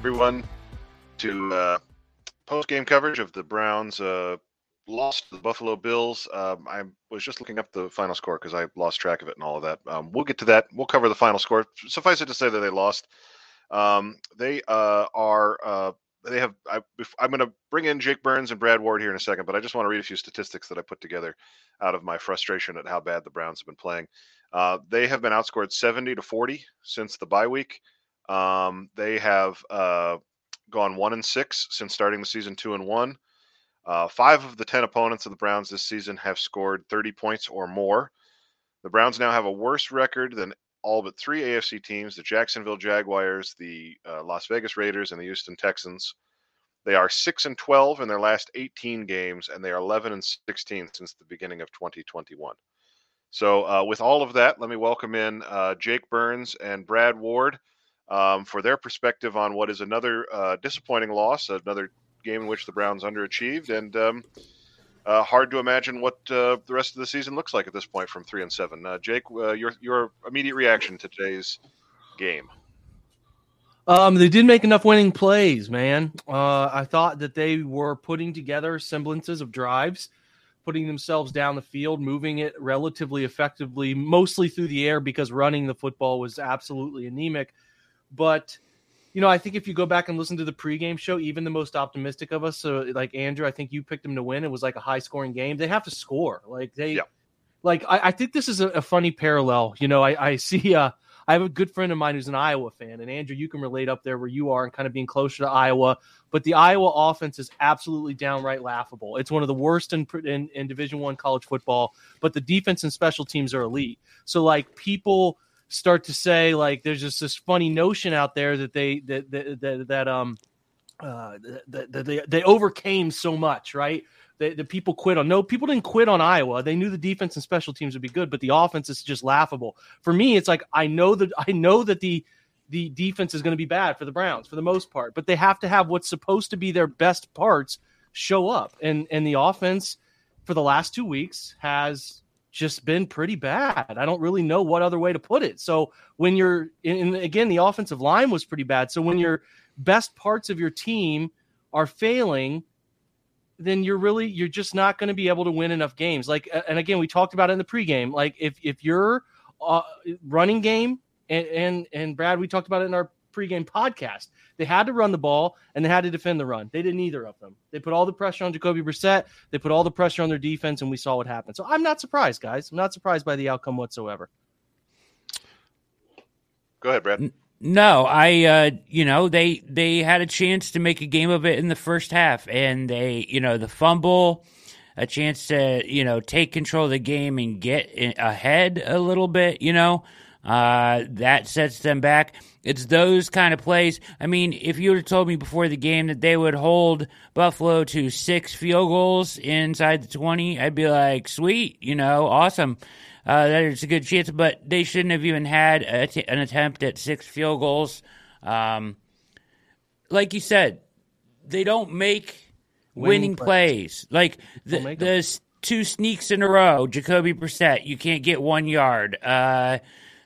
Everyone to uh, post game coverage of the Browns' uh, loss to the Buffalo Bills. Um, I was just looking up the final score because I lost track of it and all of that. Um, we'll get to that. We'll cover the final score. Suffice it to say that they lost. Um, they uh, are. Uh, they have. I, I'm going to bring in Jake Burns and Brad Ward here in a second, but I just want to read a few statistics that I put together out of my frustration at how bad the Browns have been playing. Uh, they have been outscored 70 to 40 since the bye week. Um, they have uh, gone one and six since starting the season two and one. Uh, five of the 10 opponents of the Browns this season have scored 30 points or more. The Browns now have a worse record than all but three AFC teams the Jacksonville Jaguars, the uh, Las Vegas Raiders, and the Houston Texans. They are 6 and 12 in their last 18 games, and they are 11 and 16 since the beginning of 2021. So, uh, with all of that, let me welcome in uh, Jake Burns and Brad Ward um, for their perspective on what is another uh, disappointing loss, another game in which the Browns underachieved, and um, uh, hard to imagine what uh, the rest of the season looks like at this point from three and seven. Uh, Jake, uh, your your immediate reaction to today's game? Um, they did make enough winning plays, man. Uh, I thought that they were putting together semblances of drives, putting themselves down the field, moving it relatively effectively, mostly through the air because running the football was absolutely anemic. But you know, I think if you go back and listen to the pregame show, even the most optimistic of us, so like Andrew, I think you picked them to win. It was like a high scoring game. They have to score. Like they, Yeah. like I, I think this is a, a funny parallel. You know, I, I see. Uh, I have a good friend of mine who's an Iowa fan, and Andrew, you can relate up there where you are and kind of being closer to Iowa. But the Iowa offense is absolutely downright laughable. It's one of the worst in in, in Division One college football. But the defense and special teams are elite. So like people start to say like there's just this funny notion out there that they that that that, that um uh that, that they they overcame so much right? The, the people quit on no people didn't quit on iowa. They knew the defense and special teams would be good but the offense is just laughable. For me it's like i know that i know that the the defense is going to be bad for the browns for the most part but they have to have what's supposed to be their best parts show up. And and the offense for the last two weeks has just been pretty bad. I don't really know what other way to put it. So when you're and again, the offensive line was pretty bad. So when your best parts of your team are failing, then you're really you're just not going to be able to win enough games. Like and again, we talked about it in the pregame. Like if if your uh, running game and and and Brad, we talked about it in our pregame podcast. They had to run the ball and they had to defend the run. They didn't either of them. They put all the pressure on Jacoby Brissett. They put all the pressure on their defense, and we saw what happened. So I'm not surprised, guys. I'm not surprised by the outcome whatsoever. Go ahead, Brad. No, I uh you know, they they had a chance to make a game of it in the first half and they, you know, the fumble, a chance to, you know, take control of the game and get in, ahead a little bit, you know. Uh that sets them back. It's those kind of plays. I mean, if you would have told me before the game that they would hold Buffalo to 6 field goals inside the 20, I'd be like, "Sweet, you know, awesome." Uh, there's a good chance, but they shouldn't have even had a t- an attempt at six field goals. Um, like you said, they don't make Winning winning, plays. plays. Like the, the two sneaks in a row, Jacoby Brissett, you can't get one yard. Uh,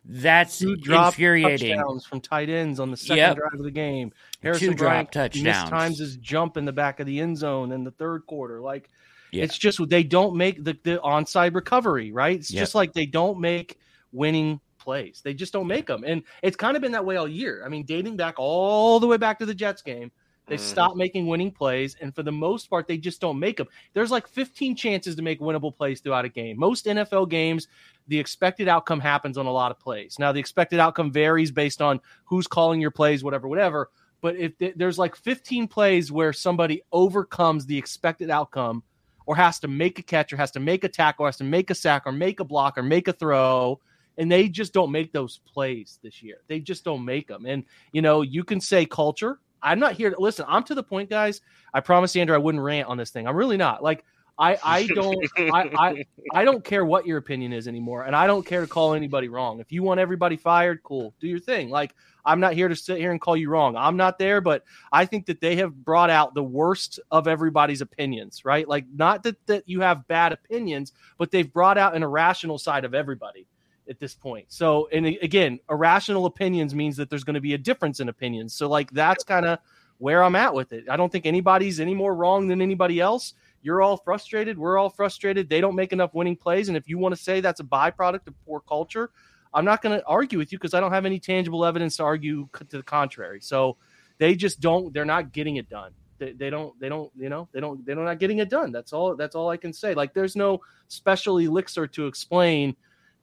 that's Two drop infuriating. touchdowns from tight ends on the second Yep. drive of the game. Harrison Two drop Bryant touchdowns. mistimes his jump in the back of the end zone in the third quarter. Like Yeah. It's just they don't make the, the onside recovery, right? It's Yeah. just like they don't make winning plays. They just don't make them. And it's kind of been that way all year. I mean, dating back all the way back to the Jets game, they Mhm. stopped making winning plays. And for the most part, they just don't make them. There's like 15 chances to make winnable plays throughout a game. Most NFL games, the expected outcome happens on a lot of plays. Now, the expected outcome varies based on who's calling your plays, whatever, whatever. But if th- there's like 15 plays where somebody overcomes the expected outcome or has to make a catch or has to make a tackle or has to make a sack or make a block or make a throw and they just don't make those plays this year they just don't make them and you know you can say culture i'm not here to listen i'm to the point guys i promised andrew i wouldn't rant on this thing. I'm really not. Like i i don't I, I i don't care what your opinion is anymore and i don't care to call anybody wrong. If you want everybody fired cool. Do your thing. Like i'm not here to sit here and call you wrong. I'm not there but I think that they have brought out the worst of everybody's opinions, right? Like not that that you have bad opinions, but they've brought out an irrational side of everybody at this point. So, and again, irrational opinions means that there's going to be a difference in opinions. So, like that's kind of where I'm at with it. I don't think anybody's any more wrong than anybody else. You're all frustrated. We're all frustrated. They don't make enough winning plays, and if you want to say that's a byproduct of poor culture, I'm not going to argue with you because I don't have any tangible evidence to argue to the contrary. So they just don't they're not getting it done they, they don't they don't you know they don't they're not getting it done that's all that's all i can say like there's no special elixir to explain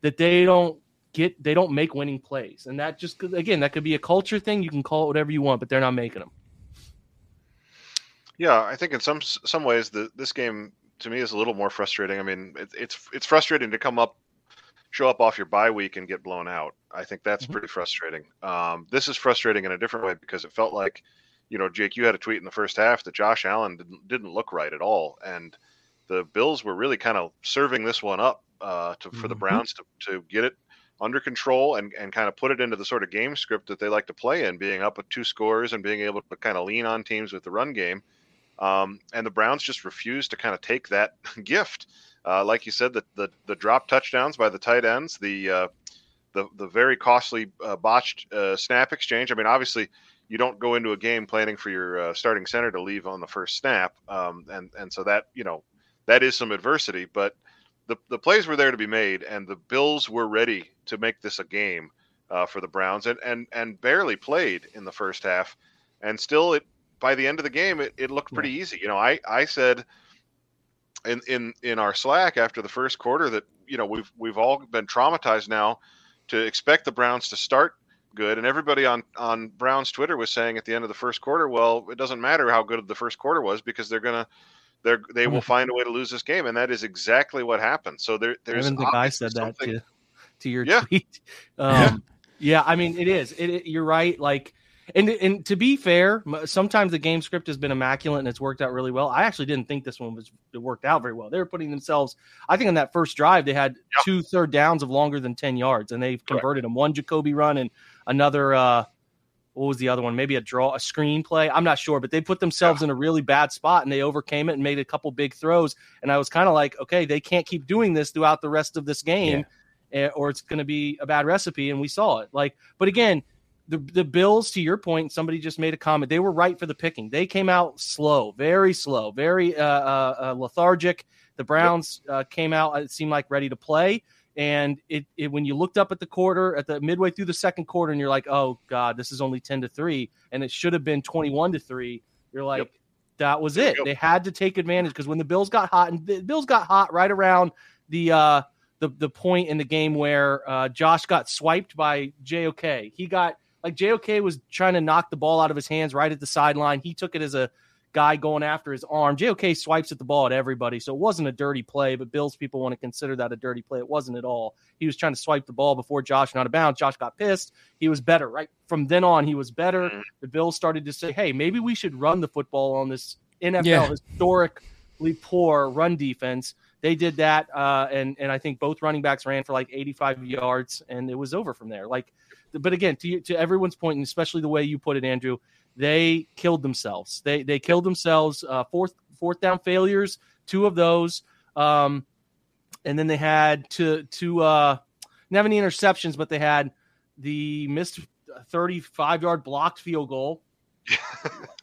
that they don't get they don't make winning plays and that just again that could be a culture thing you can call it whatever you want but they're not making them Yeah, I think in some some ways the this game to me is a little more frustrating. I mean, it, it's it's frustrating to come up, show up off your bye week and get blown out. I think that's Mhm. pretty frustrating. Um, this is frustrating in a different way because it felt like, you know, Jake, you had a tweet in the first half that Josh Allen didn't didn't look right at all, and the Bills were really kind of serving this one up uh, to for the Mhm. Browns to to get it under control and, and kind of put it into the sort of game script that they like to play in, being up with two scores and being able to kind of lean on teams with the run game. Um, and the Browns just refused to kind of take that gift. Uh, like you said, the, the the drop touchdowns by the tight ends, the uh, the the very costly uh, botched uh, snap exchange. I mean, obviously, you don't go into a game planning for your uh, starting center to leave on the first snap, um, and and so that you know that is some adversity. But the the plays were there to be made, and the Bills were ready to make this a game uh, for the Browns, and and and barely played in the first half, and still it by the end of the game it, it looked pretty easy. You know, I I said in in in our Slack after the first quarter that you know we've we've all been traumatized now to expect the Browns to start good, and everybody on on Browns Twitter was saying at the end of the first quarter, well, it doesn't matter how good the first quarter was because they're gonna they're they will find a way to lose this game, and that is exactly what happened. So there there's even think I obviously said that to, to your Yeah. tweet. Um, yeah. I mean, it is. It, it- you're right. Like, and and to be fair, sometimes the game script has been immaculate and it's worked out really well. I actually didn't think this one was it worked out very well. They were putting themselves. I think on that first drive they had Yeah. two third downs of longer than ten yards, and they've converted them. One Jacoby run and another. uh what was the other one? Maybe a draw, a screenplay. I'm not sure, but they put themselves in a really bad spot and they overcame it and made a couple big throws. And I was kind of like, okay, they can't keep doing this throughout the rest of this game, eh, or it's going to be a bad recipe. And we saw it. Like, but again, the the Bills, to your point, somebody just made a comment. They were right for the picking. They came out slow, very slow, very uh, uh, uh, lethargic. The Browns uh, came out. It seemed like ready to play. And it, it when you looked up at the quarter at the midway through the second quarter, and you're like, oh god, this is only ten to three, and it should have been twenty one to three. You're like, Yep. that was it. go. They had to take advantage because when the Bills got hot, and the Bills got hot right around the uh, the the point in the game where uh, Josh got swiped by JOK. He got like JOK was trying to knock the ball out of his hands right at the sideline. He took it as a guy going after his arm. JOK swipes at the ball at everybody, so it wasn't a dirty play. But Bills people want to consider that a dirty play. It wasn't at all. He was trying to swipe the ball before Josh went out of bounds. Josh got pissed. He was better right from then on. He was better. Mhm. The Bills started to say, "Hey, maybe we should run the football on this NFL Yeah. historically poor run defense." They did that, uh, and and I think both running backs ran for like 85 yards, and it was over from there. Like, but again, to to everyone's point, and especially the way you put it, Andrew, they killed themselves. They they killed themselves. Uh, fourth fourth down failures, two of those, um, and then they had to to uh, have any interceptions, but they had the missed 35 yard blocked field goal.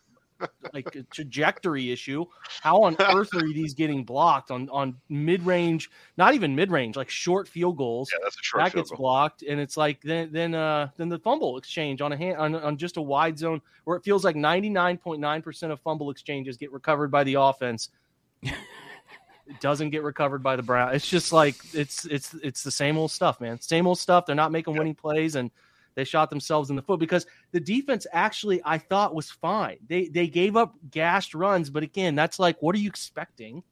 like a trajectory issue. How on earth are these getting blocked on on mid range? Not even mid range, like short field goals. Yeah, that's a short that gets goal. blocked, and it's like then then uh then the fumble exchange on a hand on, on just a wide zone where it feels like ninety nine point nine percent of fumble exchanges get recovered by the offense. it doesn't get recovered by the Brown. It's just like it's it's it's the same old stuff, man. Same old stuff. They're not making winning plays, and they shot themselves in the foot because the defense actually I thought was fine. They they gave up gashed runs, but again, that's like what are you expecting?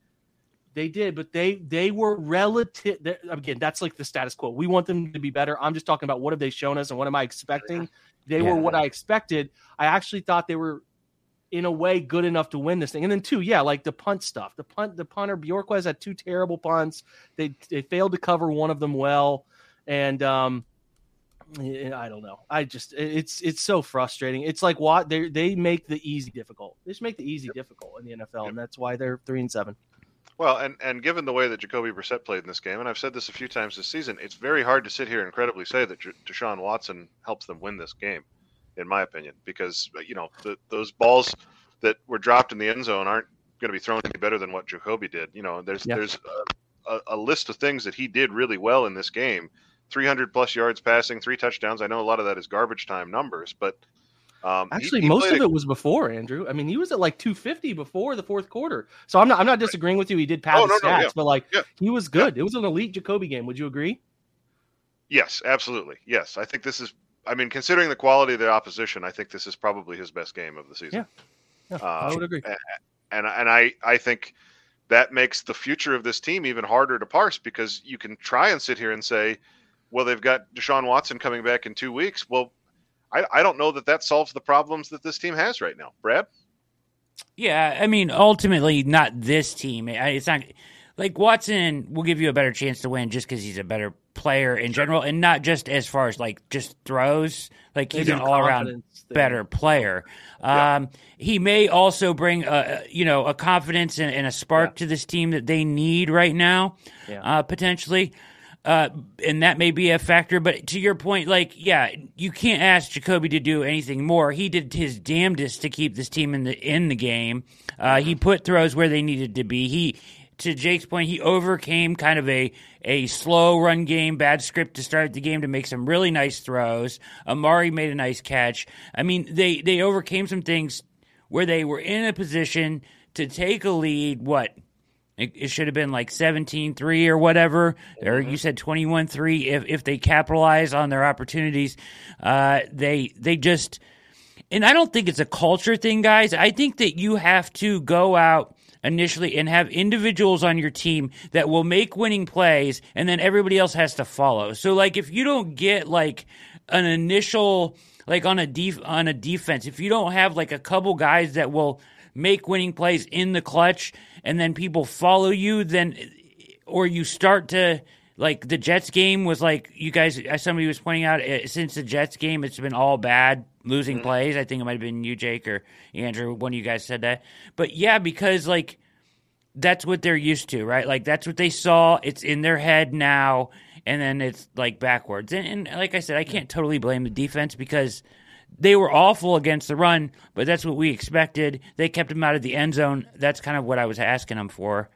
They did, but they they were relative. Again, that's like the status quo. We want them to be better. I'm just talking about what have they shown us and what am I expecting. They Yeah. were what I expected. I actually thought they were in a way good enough to win this thing. And then two, yeah, like the punt stuff. The punt, the punter Bojorquez had two terrible punts. They they failed to cover one of them well, and um, I don't know. I just it's it's so frustrating. It's like what they they make the easy difficult. They just make the easy difficult in the NFL, and that's why they're three and seven. Well, and, and given the way that Jacoby Brissett played in this game, and I've said this a few times this season, it's very hard to sit here and credibly say that J- Deshaun Watson helps them win this game, in my opinion, because uh, you know the, those balls that were dropped in the end zone aren't going to be thrown any better than what Jacoby did. You know, there's Yeah. there's a, a, a list of things that he did really well in this game. 300 plus yards passing, three touchdowns. I know a lot of that is garbage time numbers, but um, Actually, he most of a- it was before Andrew. I mean, he was at like 250 before the fourth quarter. So I'm not I'm not disagreeing with you. He did pass Oh, no, no, stats, yeah. but like Yeah. he was good. It was an elite Jacoby game. Would you agree? Yes, absolutely. Yes, I think this is. I mean, considering the quality of the opposition, I think this is probably his best game of the season. Yeah, Uh, I would agree. and and I I think that makes the future of this team even harder to parse because you can try and sit here and say, well, they've got Deshaun Watson coming back in two weeks. Well, I I don't know that that solves the problems that this team has right now, Brad. Yeah, I mean, ultimately, not this team. It's not like Watson will give you a better chance to win just because he's a better player in general, and not just as far as like just throws. Like he's an all around better player. Yeah. Um, he may also bring a you know a confidence and, and a spark to this team that they need right now, Yeah. uh, potentially. Uh, and that may be a factor, but to your point, like, yeah, you can't ask Jacoby to do anything more. He did his damnedest to keep this team in the in the game. Uh, he put throws where they needed to be. He, to Jake's point, he overcame kind of a a slow run game, bad script to start the game to make some really nice throws. Amari made a nice catch. I mean, they they overcame some things where they were in a position to take a lead. What it, it should have been like 17-3 or whatever, or you said 21-3 if, if they capitalize on their opportunities. Uh, they they just and I don't think it's a culture thing, guys. I think that you have to go out initially and have individuals on your team that will make winning plays and then everybody else has to follow. So like if you don't get like an initial like on a def- on a defense, if you don't have like a couple guys that will make winning plays in the clutch and then people follow you, then or you start to like the Jets game was like you guys as somebody was pointing out eh, since the Jets game it's been all bad losing plays. I think it might have been you Jake or Andrew one of you guys said that. But yeah, because like that's what they're used to, right? Like that's what they saw. It's in their head now and then it's like backwards. And, and like I said, I can't totally blame the defense because they were awful against the run, but that's what we expected. They kept him out of the end zone. That's kind of what I was asking them for.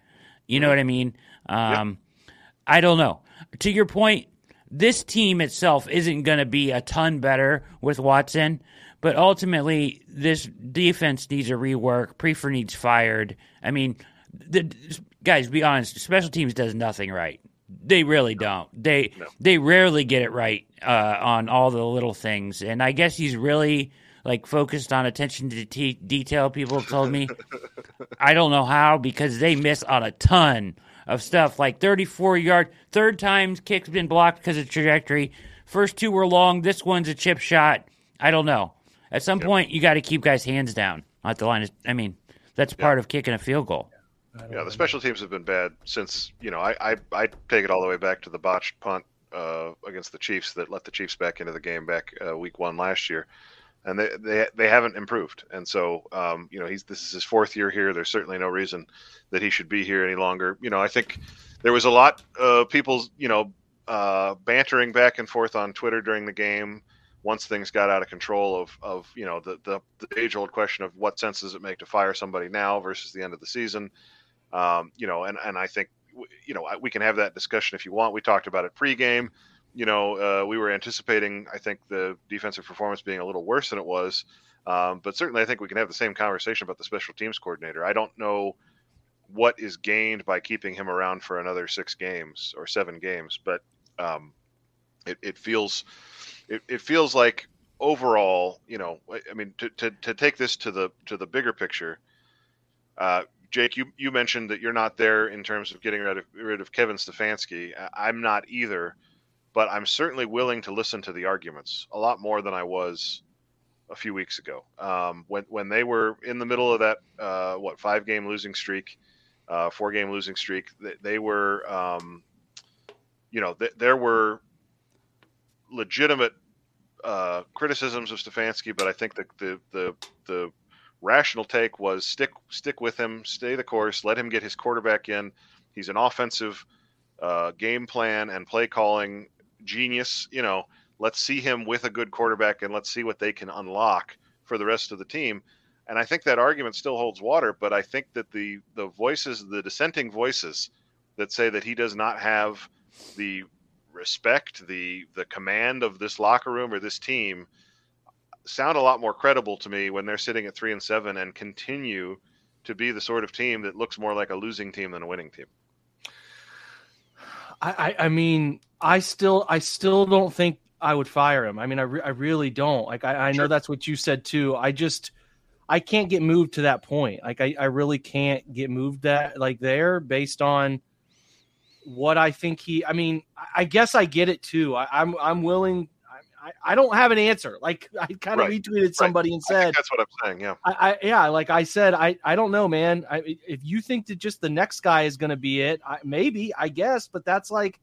You know what I mean? Um, I don't know. To your point, this team itself isn't going to be a ton better with Watson, but ultimately, this defense needs a rework. Priefer needs fired. I mean, the, guys, be honest. Special teams does nothing right. They really don't. They No. they rarely get it right uh, on all the little things. And I guess he's really like focused on attention to t- detail. People have told me. I don't know how because they miss on a ton of stuff. Like 34 yard, third time kick's been blocked because of trajectory. First two were long. This one's a chip shot. I don't know. At some point, you got to keep guys' hands down at the line. Of, I mean, that's part of kicking a field goal. Yeah, the special teams have been bad since you know I I, I take it all the way back to the botched punt uh, against the Chiefs that let the Chiefs back into the game back uh, week one last year, and they they they haven't improved. And so um, you know he's this is his fourth year here. There's certainly no reason that he should be here any longer. You know I think there was a lot of people you know uh, bantering back and forth on Twitter during the game once things got out of control of of you know the the, the age old question of what sense does it make to fire somebody now versus the end of the season. Um, you know, and and I think you know we can have that discussion if you want. We talked about it pregame. You know, uh, we were anticipating I think the defensive performance being a little worse than it was, um, but certainly I think we can have the same conversation about the special teams coordinator. I don't know what is gained by keeping him around for another six games or seven games, but um, it, it feels it, it feels like overall, you know, I mean, to, to, to take this to the to the bigger picture, uh, Jake, you, you mentioned that you're not there in terms of getting rid of rid of Kevin Stefanski. I'm not either, but I'm certainly willing to listen to the arguments a lot more than I was a few weeks ago um, when when they were in the middle of that uh, what five game losing streak, uh, four game losing streak. They, they were, um, you know, th- there were legitimate uh, criticisms of Stefanski, but I think the, the the the rational take was stick stick with him, stay the course, let him get his quarterback in. He's an offensive uh, game plan and play calling genius. You know, let's see him with a good quarterback and let's see what they can unlock for the rest of the team. And I think that argument still holds water, but I think that the the voices, the dissenting voices that say that he does not have the respect, the the command of this locker room or this team sound a lot more credible to me when they're sitting at three and seven and continue to be the sort of team that looks more like a losing team than a winning team. I, I, I mean, I still, I still don't think I would fire him. I mean, I, re- I really don't. Like, I, I know Sure. that's what you said too. I just, I can't get moved to that point. Like, I, I really can't get moved that like there based on what I think he. I mean, I- I guess I get it too. I, I'm, I'm willing. I, I- don't have an answer. Like, I kind of Right. retweeted somebody and said, that's what I'm saying. Yeah. I, I yeah, like I said, I I don't know, man. I if you think that just the next guy is going to be it, I, maybe I guess, but that's like,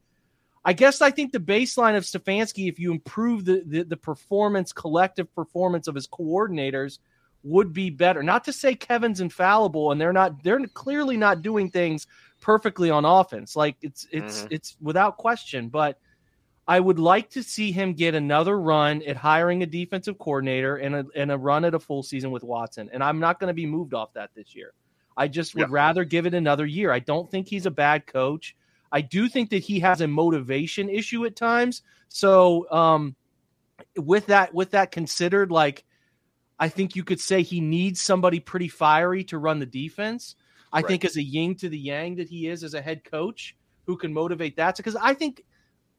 I guess I think the baseline of Stefanski, if you improve the, the the performance, collective performance of his coordinators, would be better. Not to say Kevin's infallible, and they're not. They're clearly not doing things perfectly on offense. Like it's it's Mhm. it's without question, but. I would like to see him get another run at hiring a defensive coordinator and a, and a run at a full season with Watson. And I'm not going to be moved off that this year. I just would Yeah. rather give it another year. I don't think he's a bad coach. I do think that he has a motivation issue at times. So, um, with that, with that considered, like, I think you could say he needs somebody pretty fiery to run the defense. I Right. think as a yin to the yang that he is as a head coach who can motivate that. Because I think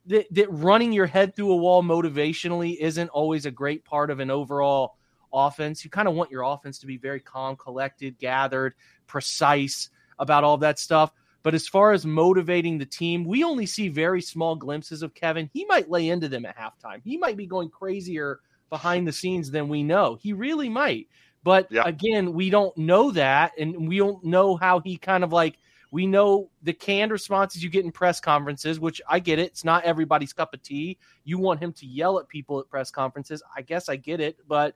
that, that running your head through a wall motivationally isn't always a great part of an overall offense. You kind of want your offense to be very calm, collected, gathered, precise about all that stuff. But as far as motivating the team, we only see very small glimpses of Kevin. He might lay into them at halftime. He might be going crazier behind the scenes than we know. He really might. But Yeah. again, we don't know that. And we don't know how he kind of like, we know the canned responses you get in press conferences, which I get it. It's not everybody's cup of tea. You want him to yell at people at press conferences. I guess I get it. But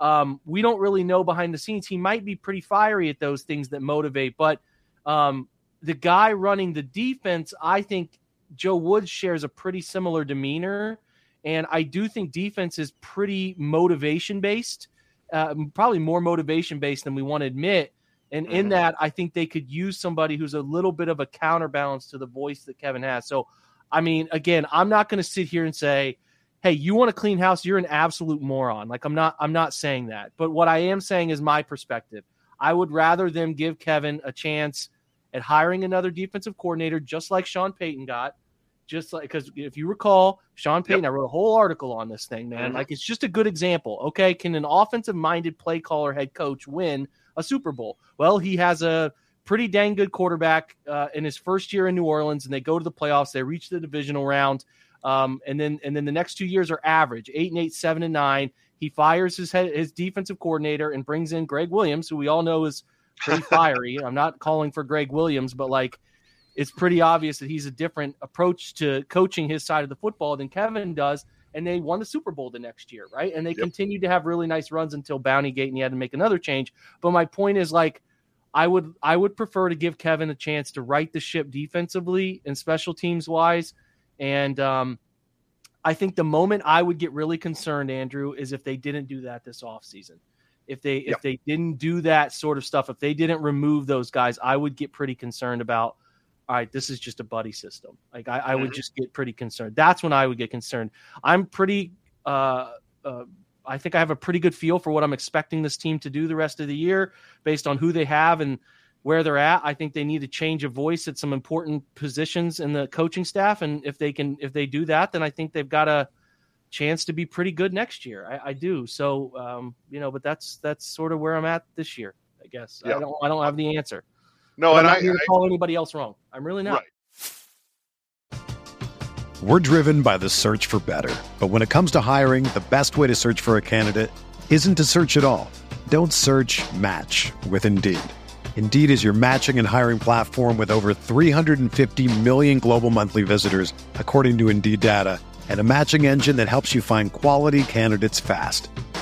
um, we don't really know behind the scenes. He might be pretty fiery at those things that motivate. But um, the guy running the defense, I think Joe Woods shares a pretty similar demeanor. And I do think defense is pretty motivation based, uh, probably more motivation based than we want to admit. And in Mhm. that, I think they could use somebody who's a little bit of a counterbalance to the voice that Kevin has. So, I mean, again, I'm not going to sit here and say, "Hey, you want to clean house? You're an absolute moron." Like I'm not. I'm not saying that. But what I am saying is my perspective. I would rather them give Kevin a chance at hiring another defensive coordinator, just like Sean Payton got. Just like because if you recall, Sean Payton, I wrote a whole article on this thing, man. Mhm. Like it's just a good example. Okay, can an offensive-minded play caller head coach win a Super Bowl? Well, he has a pretty dang good quarterback uh, in his first year in New Orleans, and they go to the playoffs. They reach the divisional round, um, and then and then the next two years are average eight and eight, seven and nine. He fires his head, his defensive coordinator and brings in Gregg Williams, who we all know is pretty fiery. I'm not calling for Gregg Williams, but like it's pretty obvious that he's a different approach to coaching his side of the football than Kevin does. And they won the Super Bowl the next year, right? And they Yep. continued to have really nice runs until Bounty Gate, and he had to make another change. But my point is like I would I would prefer to give Kevin a chance to right the ship defensively and special teams wise. And um, I think the moment I would get really concerned, Andrew, is if they didn't do that this offseason. If they Yeah. if they didn't do that sort of stuff, if they didn't remove those guys, I would get pretty concerned about. All right, this is just a buddy system. Like I, I would Mhm. just get pretty concerned. That's when I would get concerned. I'm pretty. Uh, uh, I think I have a pretty good feel for what I'm expecting this team to do the rest of the year, based on who they have and where they're at. I think they need to change a voice at some important positions in the coaching staff, and if they can, if they do that, then I think they've got a chance to be pretty good next year. I, I do. So, um, you know, but that's that's sort of where I'm at this year. I guess Yeah. I don't I don't have the answer. No, But I'm and not I, here to I call anybody else wrong. I'm really not. Right. We're driven by the search for better. But when it comes to hiring, the best way to search for a candidate isn't to search at all. Don't search match with Indeed. Indeed is your matching and hiring platform with over 350 million global monthly visitors, according to Indeed data, and a matching engine that helps you find quality candidates fast.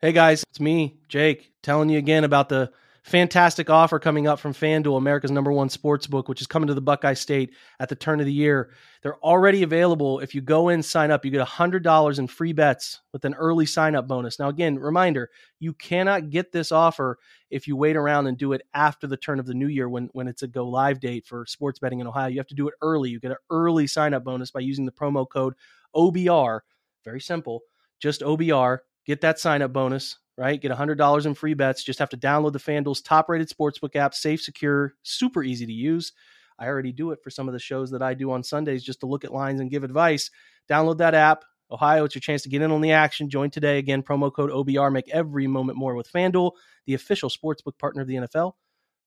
Hey guys, it's me, Jake, telling you again about the fantastic offer coming up from FanDuel, America's number one sports book, which is coming to the Buckeye State at the turn of the year. They're already available. If you go in, sign up, you get $100 in free bets with an early sign up bonus. Now, again, reminder you cannot get this offer if you wait around and do it after the turn of the new year when, when it's a go live date for sports betting in Ohio. You have to do it early. You get an early sign up bonus by using the promo code OBR. Very simple. Just OBR. Get that sign up bonus, right? Get $100 in free bets. Just have to download the FanDuel's top rated sportsbook app, safe, secure, super easy to use. I already do it for some of the shows that I do on Sundays just to look at lines and give advice. Download that app. Ohio, it's your chance to get in on the action. Join today. Again, promo code OBR. Make every moment more with FanDuel, the official sportsbook partner of the NFL.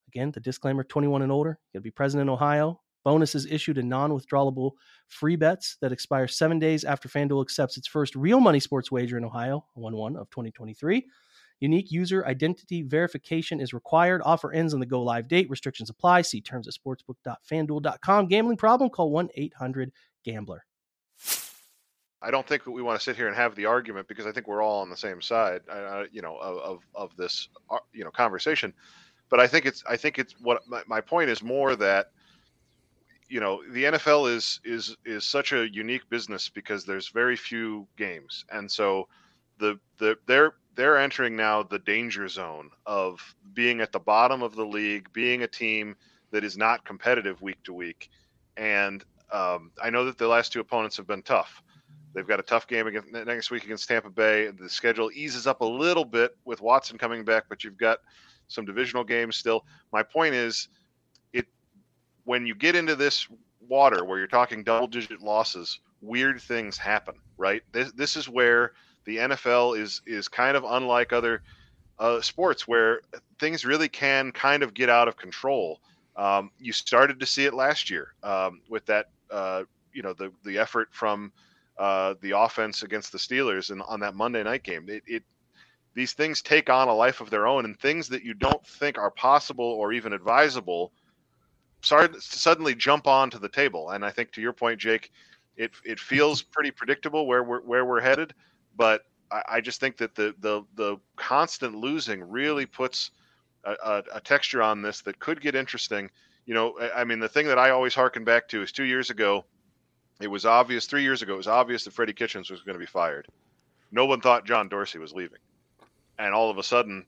Again, the disclaimer 21 and older. You got to be present in Ohio. Bonuses issued in non withdrawable free bets that expire seven days after FanDuel accepts its first real money sports wager in Ohio, 1 1 of 2023. Unique user identity verification is required. Offer ends on the go live date. Restrictions apply. See terms at sportsbook.fanduel.com. Gambling problem? Call 1 800 Gambler. I don't think we want to sit here and have the argument because I think we're all on the same side, uh, you know, of, of, of this, uh, you know, conversation. But I think it's, I think it's what my, my point is more that, you know, the NFL is is is such a unique business because there's very few games, and so the the they're they're entering now the danger zone of being at the bottom of the league, being a team that is not competitive week to week, and um, I know that the last two opponents have been tough. They've got a tough game against next week against Tampa Bay. The schedule eases up a little bit with Watson coming back, but you've got some divisional games still. My point is, when you get into this water where you're talking double-digit losses, weird things happen, right? This this is where the NFL is is kind of unlike other uh, sports where things really can kind of get out of control. Um, you started to see it last year um, with that, uh, you know, the the effort from uh, the offense against the Steelers and on that Monday night game. It, it these things take on a life of their own, and things that you don't think are possible or even advisable suddenly jump onto the table. And I think to your point, Jake, it it feels pretty predictable where we're where we're headed, but I, I just think that the the the constant losing really puts a, a, a texture on this that could get interesting. You know, I, I mean, the thing that I always harken back to is two years ago it was obvious three years ago it was obvious that freddie kitchens was going to be fired no one thought john dorsey was leaving and all of a sudden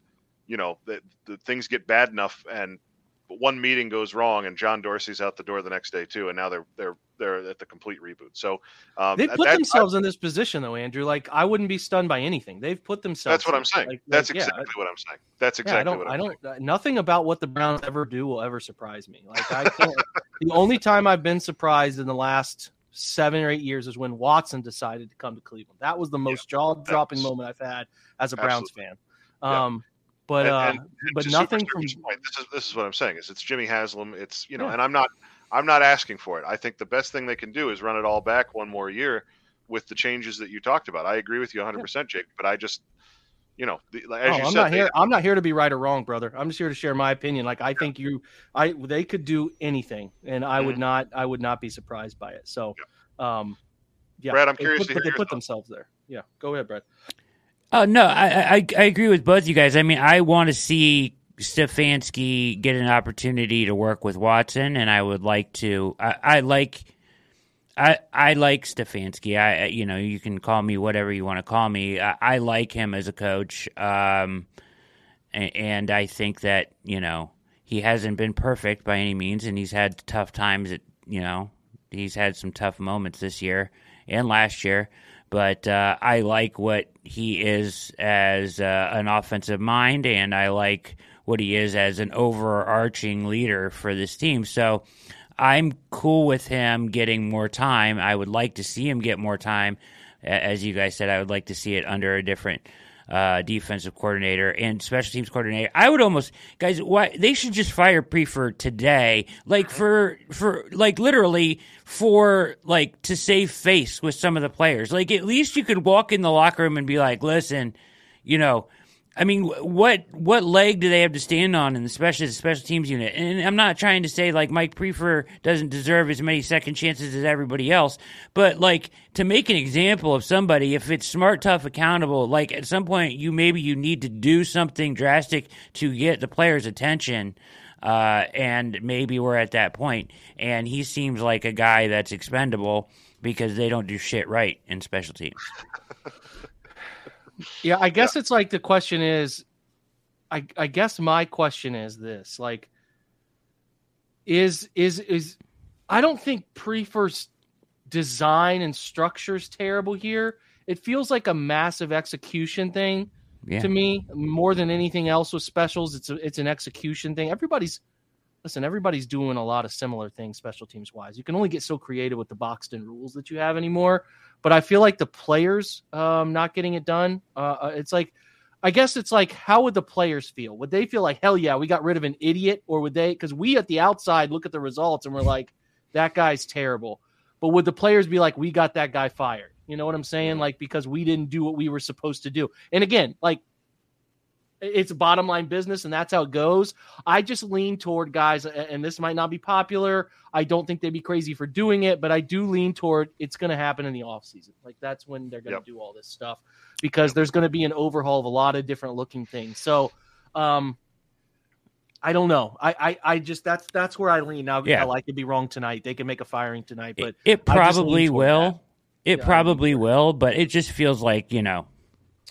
you know the, the things get bad enough and one meeting goes wrong and John Dorsey's out the door the next day too, and now they're they're they're at the complete reboot. So um, They put that- themselves in this position though, Andrew. Like I wouldn't be stunned by anything. They've put themselves. That's what I'm saying. Like- That's like, yeah, exactly what I'm saying. That's Yeah, exactly I don't. what I I'm don't. uh, Nothing about what the Browns ever do will ever surprise me. Like I can't. the only time I've been surprised in the last seven or eight years is when Watson decided to come to Cleveland. That was the most jaw dropping moment I've had as a Browns Absolutely. fan. Yeah. Um, but And- uh, and- but nothing from point, this is this is what I'm saying is it's Jimmy Haslam. It's you know, Yeah. and I'm not I'm not asking for it. I think the best thing they can do is run it all back one more year with the changes that you talked about. I agree with you 100, percent Jake. But I just you know, the, like, as Oh, you I'm said, not they- here. I'm not here to be right or wrong, brother. I'm just here to share my opinion. Like I think you, I they could do anything, and I Mm-hmm. would not. I would not be surprised by it. So, um, yeah, Brad, I'm they curious put- to but hear they put themselves there. Yeah, go ahead, Brad. Oh no, I, I I agree with both you guys. I mean, I want to see Stefanski get an opportunity to work with Watson, and I would like to. I, I like. I, I like Stefanski. I you know you can call me whatever you want to call me. I, I like him as a coach, um, a- and I think that you know he hasn't been perfect by any means, and he's had tough times. At you know he's had some tough moments this year and last year, but uh, I like what he is as uh, an offensive mind, and I like what he is as an overarching leader for this team. So I'm cool with him getting more time. I would like to see him get more time. As you guys said, I would like to see it under a different uh, defensive coordinator and special teams coordinator. I would almost, guys, why they should just fire Priefer today, like for for like literally for like to save face with some of the players. Like at least you could walk in the locker room and be like, listen, you know. I mean, what what leg do they have to stand on in the special the special teams unit? And I'm not trying to say like Mike Priefer doesn't deserve as many second chances as everybody else, but like to make an example of somebody, if it's smart, tough, accountable, like at some point you maybe you need to do something drastic to get the players' attention. Uh, and maybe we're at that point. point, and he seems like a guy that's expendable because they don't do shit right in special teams. Yeah, I guess it's like the question is, I I guess my question is this: like, is is is I don't think Priefer's design and structure is terrible here. It feels like a massive execution thing Yeah. to me more than anything else with specials. It's a, it's an execution thing. Everybody's listen. Everybody's doing a lot of similar things special teams wise. You can only get so creative with the boxed in rules that you have anymore. But I feel like the players um, not getting it done. Uh, uh, it's like, I guess it's like, how would the players feel? Would they feel like hell yeah, we got rid of an idiot, or would they? Because we at the outside look at the results and we're like, that guy's terrible. But would the players be like, we got that guy fired? You know what I'm saying? Like because we didn't do what we were supposed to do. And again, like it's a bottom line business and that's how it goes. I just lean toward guys, and this might not be popular. I don't think they'd be crazy for doing it, but I do lean toward it's going to happen in the offseason. Like that's when they're going to Yep. do all this stuff because there's going to be an overhaul of a lot of different looking things. So, um, I don't know. I, I, I just that's that's where I lean now. Yeah. hell, I could be wrong tonight. They can make a firing tonight, but it, it I just lean probably will. that. It Yeah, probably will, but it just feels like you know.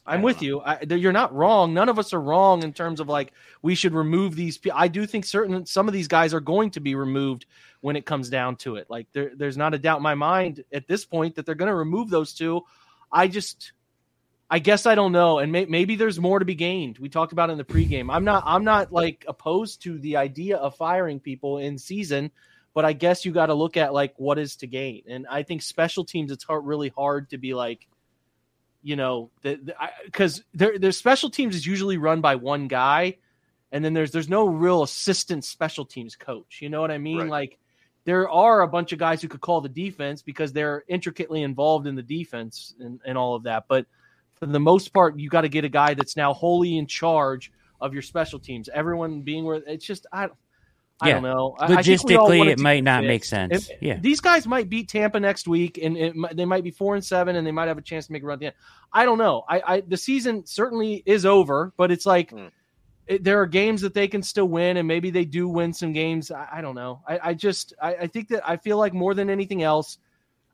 I'm with know. you. I, you're not wrong. None of us are wrong in terms of like we should remove these. I do think certain some of these guys are going to be removed when it comes down to it. Like there, there's not a doubt in my mind at this point that they're going to remove those two. I just, I guess I don't know, and may, maybe there's more to be gained. We talked about in the pregame. I'm not, I'm not like opposed to the idea of firing people in season, but I guess you got to look at like what is to gain. And I think special teams, it's hard, really hard to be like you know, because the, their their special teams is usually run by one guy, and then there's there's no real assistant special teams coach. You know what I mean? Right. Like there are a bunch of guys who could call the defense because they're intricately involved in the defense and, and all of that. But for the most part, you got to get a guy that's now wholly in charge of your special teams. Everyone being where it's just I. I Yeah. don't know. I- I think we all Logistically, it might not fit. make sense. If- yeah, These guys might beat Tampa next week, and it, they might be four and seven, and they might have a chance to make a run at the end. I don't know. I, I the season certainly is over, but it's like Hmm. it, there are games that they can still win, and maybe they do win some games. I, I don't know. I, I just I, I think that I feel like more than anything else.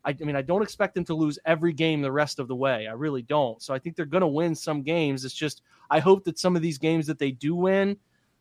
I, I mean, I don't expect them to lose every game the rest of the way. I really don't. So I think they're going to win some games. It's just I hope that some of these games that they do win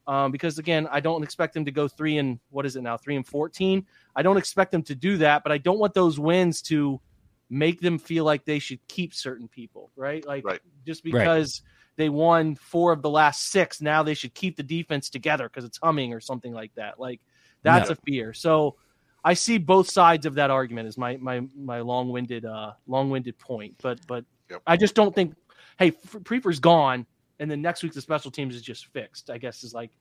Um, because again, I don't expect them to go three and what is it now, three and fourteen. I don't expect them to do that, but I don't want those wins to make them feel like they should keep certain people, right? Like Right. just because they won four of the last six, now they should keep the defense together because it's humming or something like that. Like that's No. a fear. So I see both sides of that argument. Is my my my long winded uh long winded point, but but Yep. I just don't think. Hey, F- Priefer's gone, and then next week the special teams is just fixed. I guess is like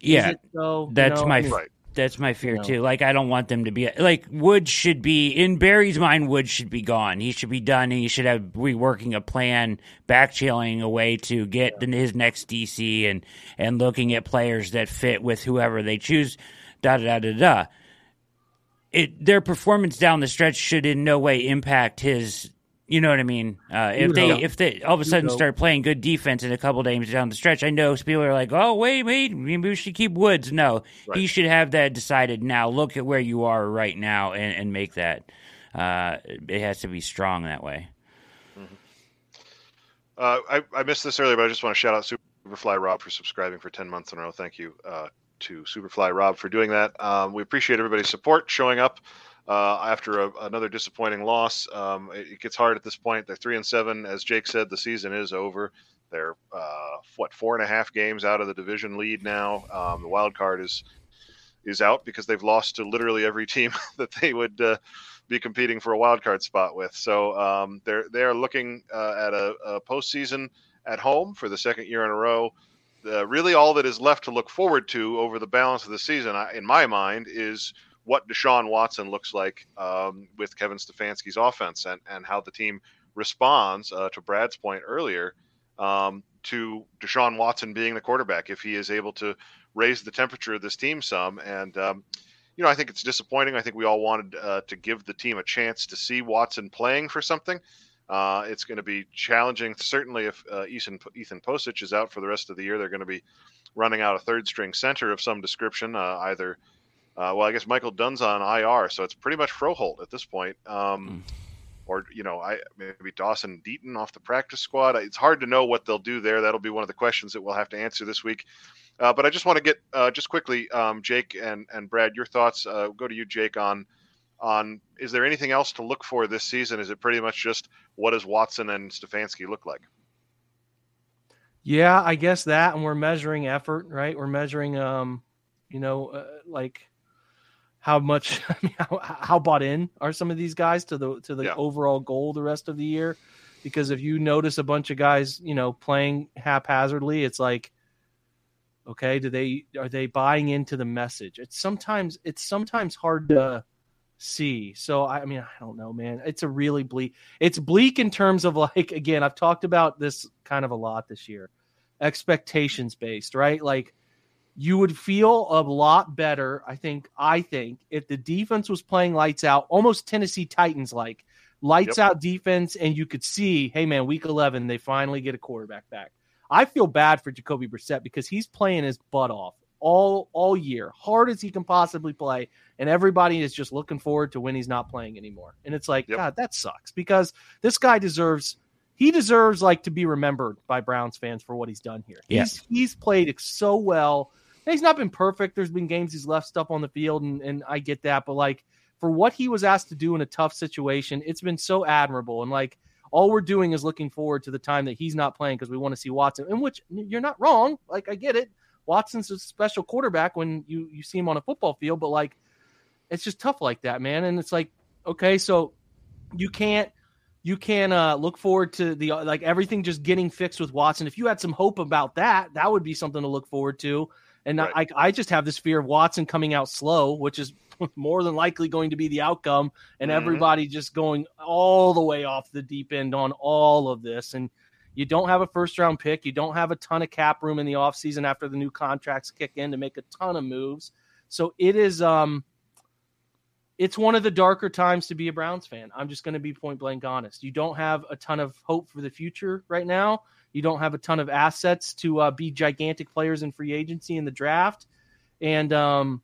is Yeah, it though? You that's know, my I mean, Right. that's my fear know. too. Like I don't want them to be like Wood should be in Berry's mind. Wood should be gone. He should be done, and he should have reworking a plan, backchailing a way to get the, his next DC and and looking at players that fit with whoever they choose. Da da da da da. It their performance down the stretch should in no way impact his. You know what I mean? Uh, if You they know. if they all of a You sudden know. start playing good defense in a couple games down the stretch, I know people are like, "Oh, wait, wait, maybe we should keep Woods." No, he should have that decided now. Look at where you are right now and, and make that. Uh, it has to be strong that way. Uh, I, I missed this earlier, but I just want to shout out Superfly Rob for subscribing for 10 months in a row. Thank you uh, to Superfly Rob for doing that. Um, we appreciate everybody's support showing up uh, after a, another disappointing loss. Um, it, it gets hard at this point. They're three and seven, as Jake said. The season is over. They're uh, what four and a half games out of the division lead now. Um, the wild card is is out because they've lost to literally every team that they would uh, be competing for a wild card spot with. So um, they're they're looking uh, at a, a postseason at home for the second year in a row. Really, all that is left to look forward to over the balance of the season, in my mind, is what Deshaun Watson looks like um, with Kevin Stefanski's offense and, and how the team responds, uh, to Brad's point earlier, um, to Deshaun Watson being the quarterback. If he is able to raise the temperature of this team some, and um, you know, I think it's disappointing. I think we all wanted uh, to give the team a chance to see Watson playing for something. Uh, it's going to be challenging, certainly, if uh, Ethan Ethan Pocic is out for the rest of the year. They're going to be running out a third string center of some description, uh, either. Uh, well, I guess Michael Dunn's on IR, so it's pretty much Froholdt at this point. Um, Or you know, I maybe Dawson Deaton off the practice squad. It's hard to know what they'll do there. That'll be one of the questions that we'll have to answer this week. Uh, but I just want to get uh, just quickly, um, Jake and and Brad, your thoughts. Uh, go to you, Jake, on on is there anything else to look for this season? Is it pretty much just what does Watson and Stefanski look like? Yeah, I guess that, and we're measuring effort, right? We're measuring, um, you know, uh, like how much, I mean, how, how bought in are some of these guys to the to the Yeah. overall goal the rest of the year? Because if you notice a bunch of guys, you know, playing haphazardly, it's like, okay, do they are they buying into the message? It's sometimes it's sometimes hard to see. So I mean, I don't know, man. It's a really bleak. It's bleak in terms of like again, I've talked about this kind of a lot this year. Expectations based, right? Like you would feel a lot better, I think, I think, if the defense was playing lights out, almost Tennessee Titans like lights Yep. out defense, and you could see, hey man, week eleven, they finally get a quarterback back. I feel bad for Jacoby Brissett because he's playing his butt off all all year, hard as he can possibly play, and everybody is just looking forward to when he's not playing anymore. And it's like, Yep. God, that sucks because this guy deserves he deserves like to be remembered by Browns fans for what he's done here. Yeah. He's he's played so well. He's not been perfect. There's been games he's left stuff on the field, and, and I get that. But like for what he was asked to do in a tough situation, it's been so admirable. And like all we're doing is looking forward to the time that he's not playing because we want to see Watson. In which you're not wrong. Like I get it. Watson's a special quarterback when you you see him on a football field, but like it's just tough like that, man. And it's like okay, so you can't you can uh, look forward to the like everything just getting fixed with Watson. If you had some hope about that, that would be something to look forward to. And Right. I, I just have this fear of Watson coming out slow, which is more than likely going to be the outcome, and Mhm. everybody just going all the way off the deep end on all of this. And you don't have a first round pick, you don't have a ton of cap room in the offseason after the new contracts kick in to make a ton of moves. So it is um it's one of the darker times to be a Browns fan. I'm just going to be point blank honest. You don't have a ton of hope for the future right now. You don't have a ton of assets to uh, be gigantic players in free agency in the draft, and um,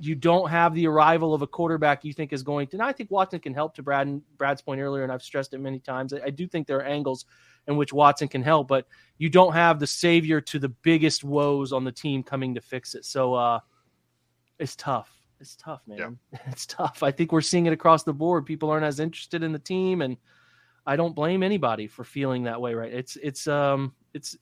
you don't have the arrival of a quarterback you think is going to. And I think Watson can help to Brad Brad's point earlier, and I've stressed it many times. I, I do think there are angles in which Watson can help, but you don't have the savior to the biggest woes on the team coming to fix it. So uh, it's tough. It's tough, man. It's tough. I think we're seeing it across the board. People aren't as interested in the team, and I don't blame anybody for feeling that way. Right? It's it's um it's.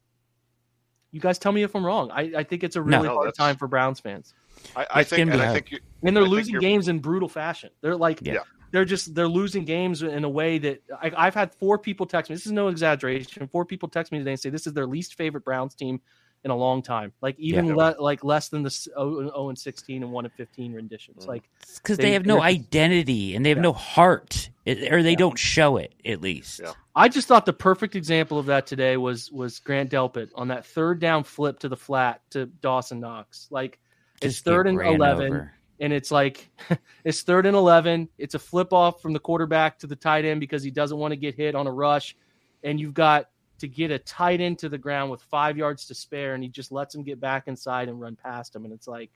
You guys tell me if I'm wrong. I, I think it's a really No, hard that's- time for Browns fans, I, I think, and I think you, and they're I losing games in brutal fashion. They're like Yeah. they're just they're losing games in a way that I, I've had four people text me. This is no exaggeration. Four people text me today and say this is their least favorite Browns team in a long time. Like even Yeah. le- like less than the 0, 0 and 16 and 1 and 15 renditions. Mhm. Like because They- they, have no identity and they have Yeah. no heart, it- or they Yeah. don't show it at least. Yeah. I just thought the perfect example of that today was was Grant Delpit on that third down flip to the flat to Dawson Knox. Like it's third and 11 over. and it's like it's third and 11 it's a flip off from the quarterback to the tight end because he doesn't want to get hit on a rush and you've got to get a tight end to the ground with five yards to spare and he just lets him get back inside and run past him and it's like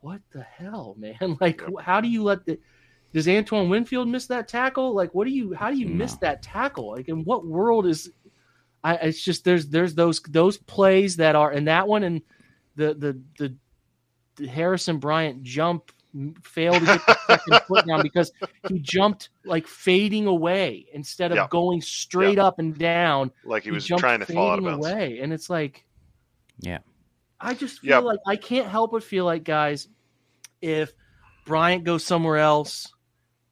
what the hell man like Yep. how do you let the does Antoine Winfield miss that tackle? Like, what do you? How do you miss that tackle? Like, in what world is? I it's just there's there's those those plays that are and that one and the the the, the Harrison Bryant jump failed to get the second foot down because he jumped like fading away instead of Yeah. going straight up and down. like he was trying to fall out of fading bounds. away, and it's like, Yeah. I just feel Yeah. like I can't help but feel like guys, if Bryant goes somewhere else,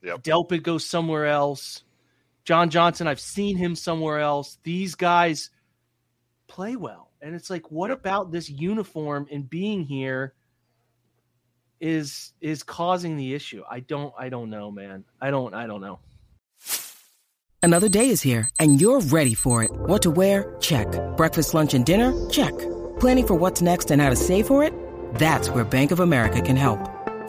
Yep. Delpit goes somewhere else, John Johnson, I've seen him somewhere else. These guys play well, and it's like, what about this uniform and being here? Is is causing the issue? I don't I don't know, man. I don't I don't know. Another day is here, and you're ready for it. What to wear? Check. Breakfast, lunch, and dinner? Check. Planning for what's next and how to save for it? That's where Bank of America can help.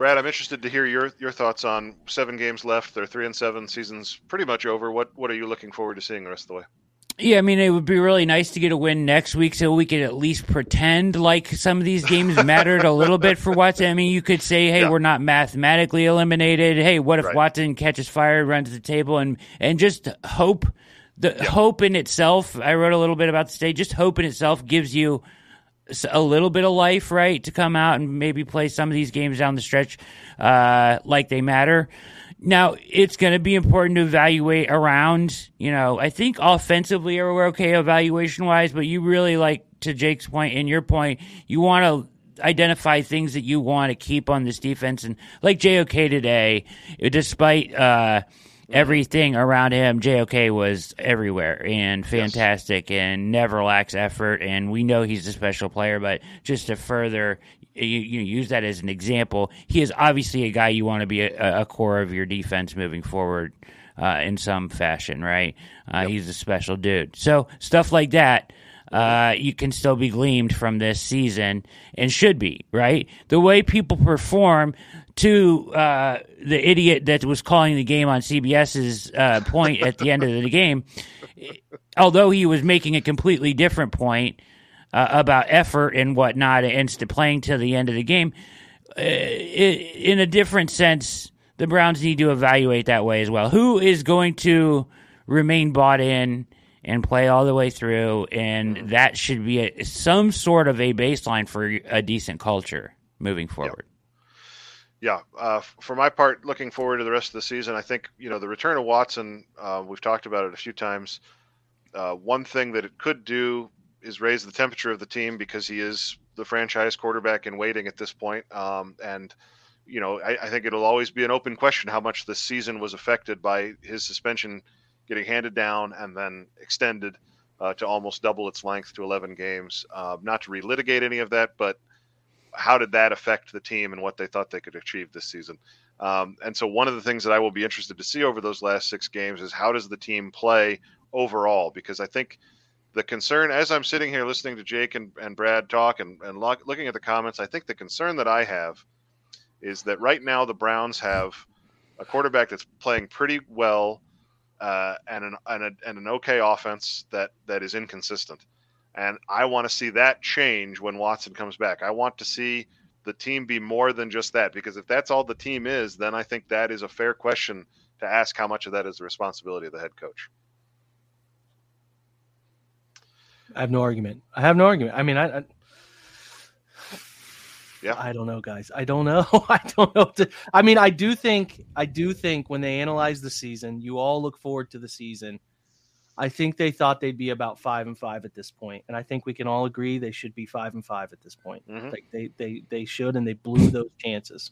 Brad, I'm interested to hear your your thoughts on seven games left. They're three and seven. Season's pretty much over. What what are you looking forward to seeing the rest of the way? Yeah, I mean, it would be really nice to get a win next week so we could at least pretend like some of these games mattered a little bit for Watson. I mean, you could say, hey, Yeah. we're not mathematically eliminated. Hey, what if Right. Watson catches fire, runs the table, and, and just hope? The hope in itself, I wrote a little bit about this today, just hope in itself gives you a little bit of life, right, to come out and maybe play some of these games down the stretch uh, like they matter. Now, it's going to be important to evaluate around, you know, I think offensively we're okay evaluation wise, but you really like to Jake's point and your point, you want to identify things that you want to keep on this defense. And like JOK today, despite, uh, everything around him, JOK was everywhere and fantastic and never lacks effort. And we know he's a special player, but just to further you, you use that as an example, he is obviously a guy you want to be a, a core of your defense moving forward uh, in some fashion, right? Uh, He's a special dude. So stuff like that. Uh, you can still be gleamed from this season and should be, right? The way people perform to uh, the idiot that was calling the game on CBS's uh, point at the end of the game, although he was making a completely different point uh, about effort and whatnot and playing to the end of the game, uh, in a different sense, the Browns need to evaluate that way as well. Who is going to remain bought in and play all the way through? And that should be a, some sort of a baseline for a decent culture moving forward. Yeah, uh, for my part, looking forward to the rest of the season. I think you know the return of Watson. Uh, we've talked about it a few times. Uh, one thing that it could do is raise the temperature of the team because he is the franchise quarterback in waiting at this point. Um, and you know, I, I think it'll always be an open question how much this season was affected by his suspension getting handed down and then extended uh, to almost double its length to 11 games. Uh, not to relitigate any of that, but how did that affect the team and what they thought they could achieve this season? Um, and so, one of the things that I will be interested to see over those last six games is how does the team play overall? Because I think the concern, as I'm sitting here listening to Jake and, and Brad talk and, and lo- looking at the comments, I think the concern that I have is that right now the Browns have a quarterback that's playing pretty well uh, and, an, and, a, and an okay offense that, that is inconsistent. And I want to see that change when Watson comes back. I want to see the team be more than just that because if that's all the team is, then I think that is a fair question to ask how much of that is the responsibility of the head coach. I have no argument. I have no argument. I mean, I, I Yeah. I don't know, guys. I don't know. I don't know. To, I mean, I do think, I do think when they analyze the season, you all look forward to the season. I think they thought they'd be about five and five at this point, and I think we can all agree they should be five and five at this point. Mhm. Like they, they, they should, and they blew those chances.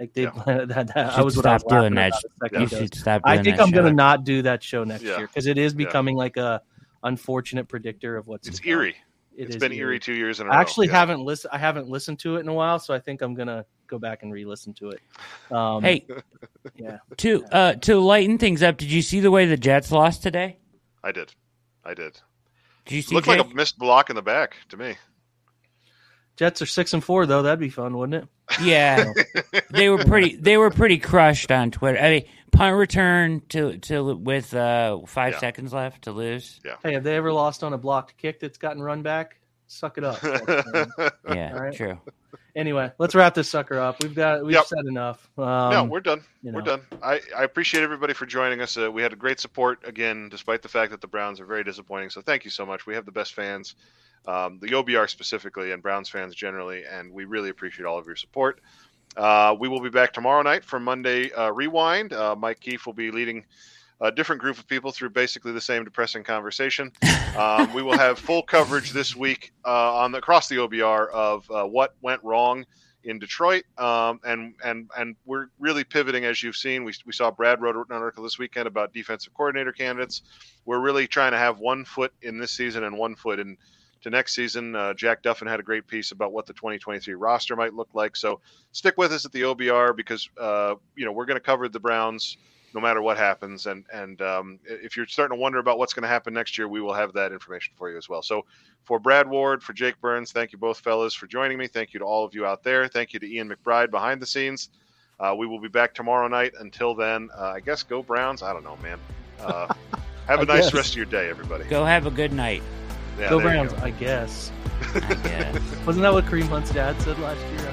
Like they, Yeah. that, that, I was what I was stop doing laughing that. about You should stop I think that I'm going to not do that show next Yeah. year because it is Yeah. becoming like a unfortunate predictor of what's It's to come. eerie. It it's is been eerie two years in a row. I actually Yeah. haven't listened. I haven't listened to it in a while, so I think I'm gonna go back and re-listen to it. Um, Hey, yeah, to uh, to lighten things up, did you see the way the Jets lost today? I did. I did. Did you see? Looked like a missed block in the back to me. Jets are six and four though. That'd be fun, wouldn't it? Yeah, they were pretty. They were pretty crushed on Twitter. I mean, punt return to to with uh, five Yeah. seconds left to lose. Hey, have they ever lost on a blocked kick that's gotten run back? Suck it up. Yeah, All right. true. Anyway, let's wrap this sucker up. We've got we've Yep. said enough. Um, no, we're done. you We're done. I, I appreciate everybody for joining us. Uh, we had a great support again, despite the fact that the Browns are very disappointing. So thank you so much. We have the best fans, um, the OBR specifically, and Browns fans generally, and we really appreciate all of your support. Uh, we will be back tomorrow night for Monday uh, Rewind. Uh, Mike Keefe will be leading a different group of people through basically the same depressing conversation. Um, we will have full coverage this week uh, on the, across the OBR of uh, what went wrong in Detroit, um, and and and we're really pivoting as you've seen. We, we saw Brad wrote an article this weekend about defensive coordinator candidates. We're really trying to have one foot in this season and one foot in to next season. Uh, Jack Duffin had a great piece about what the 2023 roster might look like. So stick with us at the OBR because uh, you know we're going to cover the Browns no matter what happens. And and um, if you're starting to wonder about what's going to happen next year, we will have that information for you as well. So for Brad Ward, for Jake Burns, thank you both fellas for joining me. Thank you to all of you out there. Thank you to Ian McBride behind the scenes. Uh, we will be back tomorrow night. Until then, uh, I guess go Browns. I don't know, man. Uh, have I a nice guess. rest of your day, everybody. Go have a good night. Yeah, Go Browns, go. I guess. I guess. Wasn't that what Kareem Hunt's dad said last year?